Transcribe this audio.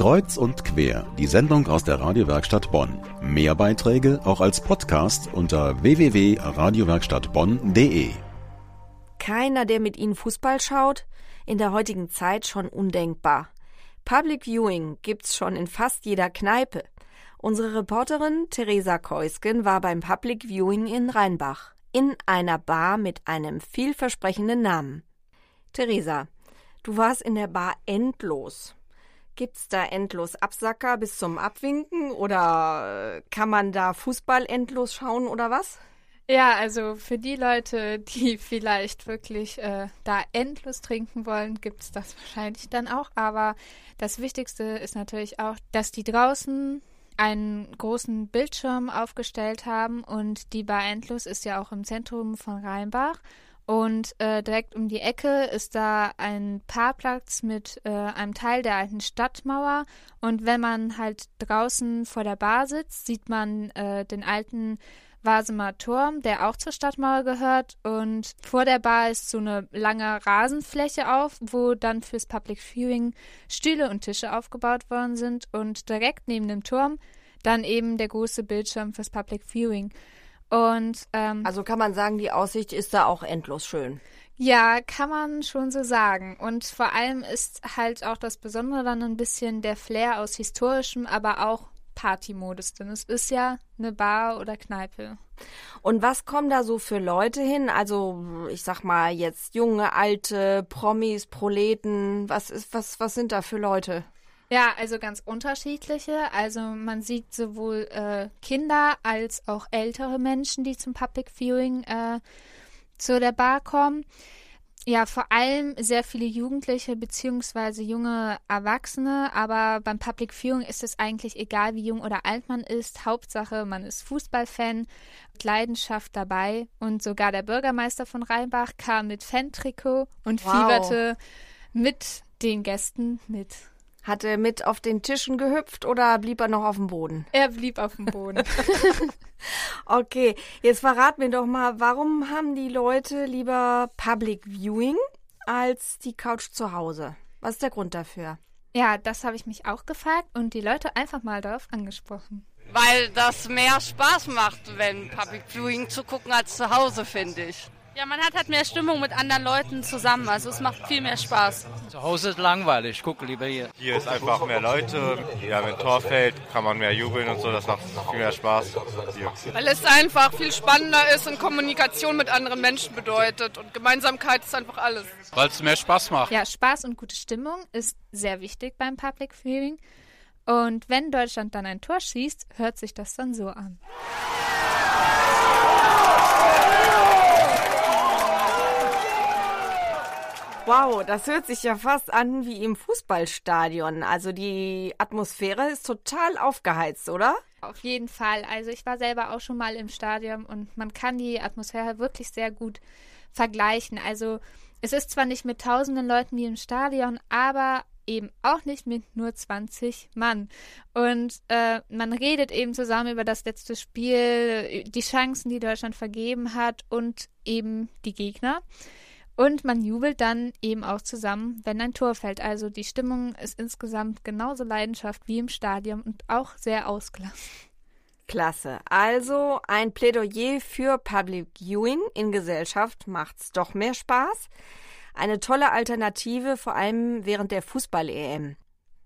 Kreuz und quer, die Sendung aus der Radiowerkstatt Bonn. Mehr Beiträge auch als Podcast unter www.radiowerkstattbonn.de. Keiner, der mit Ihnen Fußball schaut? In der heutigen Zeit schon undenkbar. Public Viewing gibt's schon in fast jeder Kneipe. Unsere Reporterin Theresa Keusken war beim Public Viewing in Rheinbach, in einer Bar mit einem vielversprechenden Namen. Theresa, du warst in der Bar endlos. Gibt's da endlos Absacker bis zum Abwinken oder äh, kann man da Fußball endlos schauen oder was? Ja, also für die Leute, die vielleicht wirklich äh, da endlos trinken wollen, gibt's das wahrscheinlich dann auch. Aber das Wichtigste ist natürlich auch, dass die draußen einen großen Bildschirm aufgestellt haben und die Bar Endlos ist ja auch im Zentrum von Rheinbach. Und äh, direkt um die Ecke ist da ein Parkplatz mit äh, einem Teil der alten Stadtmauer. Und wenn man halt draußen vor der Bar sitzt, sieht man äh, den alten Wasemer Turm, der auch zur Stadtmauer gehört. Und vor der Bar ist so eine lange Rasenfläche auf, wo dann fürs Public Viewing Stühle und Tische aufgebaut worden sind. Und direkt neben dem Turm dann eben der große Bildschirm fürs Public Viewing. Und ähm, also kann man sagen, die Aussicht ist da auch endlos schön. Ja, kann man schon so sagen. Und vor allem ist halt auch das Besondere dann ein bisschen der Flair aus historischem, aber auch Partymodus, denn es ist ja eine Bar oder Kneipe. Und was kommen da so für Leute hin? Also, ich sag mal jetzt junge, alte, Promis, Proleten, was ist was was sind da für Leute? Ja, also ganz unterschiedliche. Also man sieht sowohl äh, Kinder als auch ältere Menschen, die zum Public Viewing äh, zu der Bar kommen. Ja, vor allem sehr viele Jugendliche beziehungsweise junge Erwachsene, aber beim Public Viewing ist es eigentlich egal, wie jung oder alt man ist. Hauptsache, man ist Fußballfan, Leidenschaft dabei und sogar der Bürgermeister von Rheinbach kam mit Fan-Trikot und wow. fieberte mit den Gästen mit. Hat er mit auf den Tischen gehüpft oder blieb er noch auf dem Boden? Er blieb auf dem Boden. okay, jetzt verrat mir doch mal, warum haben die Leute lieber Public Viewing als die Couch zu Hause? Was ist der Grund dafür? Ja, das habe ich mich auch gefragt und die Leute einfach mal darauf angesprochen. Weil das mehr Spaß macht, wenn Public Viewing zu gucken als zu Hause, finde ich. Ja, man hat halt mehr Stimmung mit anderen Leuten zusammen. Also es macht viel mehr Spaß. Zu Hause ist langweilig, ich gucke lieber hier. Hier ist einfach mehr Leute. Ja, wenn Tor fällt, kann man mehr jubeln und so. Das macht viel mehr Spaß. Hier. Weil es einfach viel spannender ist und Kommunikation mit anderen Menschen bedeutet. Und Gemeinsamkeit ist einfach alles. Weil es mehr Spaß macht. Ja, Spaß und gute Stimmung ist sehr wichtig beim Public Viewing. Und wenn Deutschland dann ein Tor schießt, hört sich das dann so an. Wow, das hört sich ja fast an wie im Fußballstadion. Also die Atmosphäre ist total aufgeheizt, oder? Auf jeden Fall. Also ich war selber auch schon mal im Stadion und man kann die Atmosphäre wirklich sehr gut vergleichen. Also es ist zwar nicht mit tausenden Leuten wie im Stadion, aber eben auch nicht mit nur 20 Mann. Und äh, man redet eben zusammen über das letzte Spiel, die Chancen, die Deutschland vergeben hat und eben die Gegner. Und man jubelt dann eben auch zusammen, wenn ein Tor fällt. Also die Stimmung ist insgesamt genauso Leidenschaft wie im Stadion und auch sehr ausgelassen. Klasse. Also ein Plädoyer für Public Viewing in Gesellschaft macht's doch mehr Spaß. Eine tolle Alternative, vor allem während der Fußball-EM.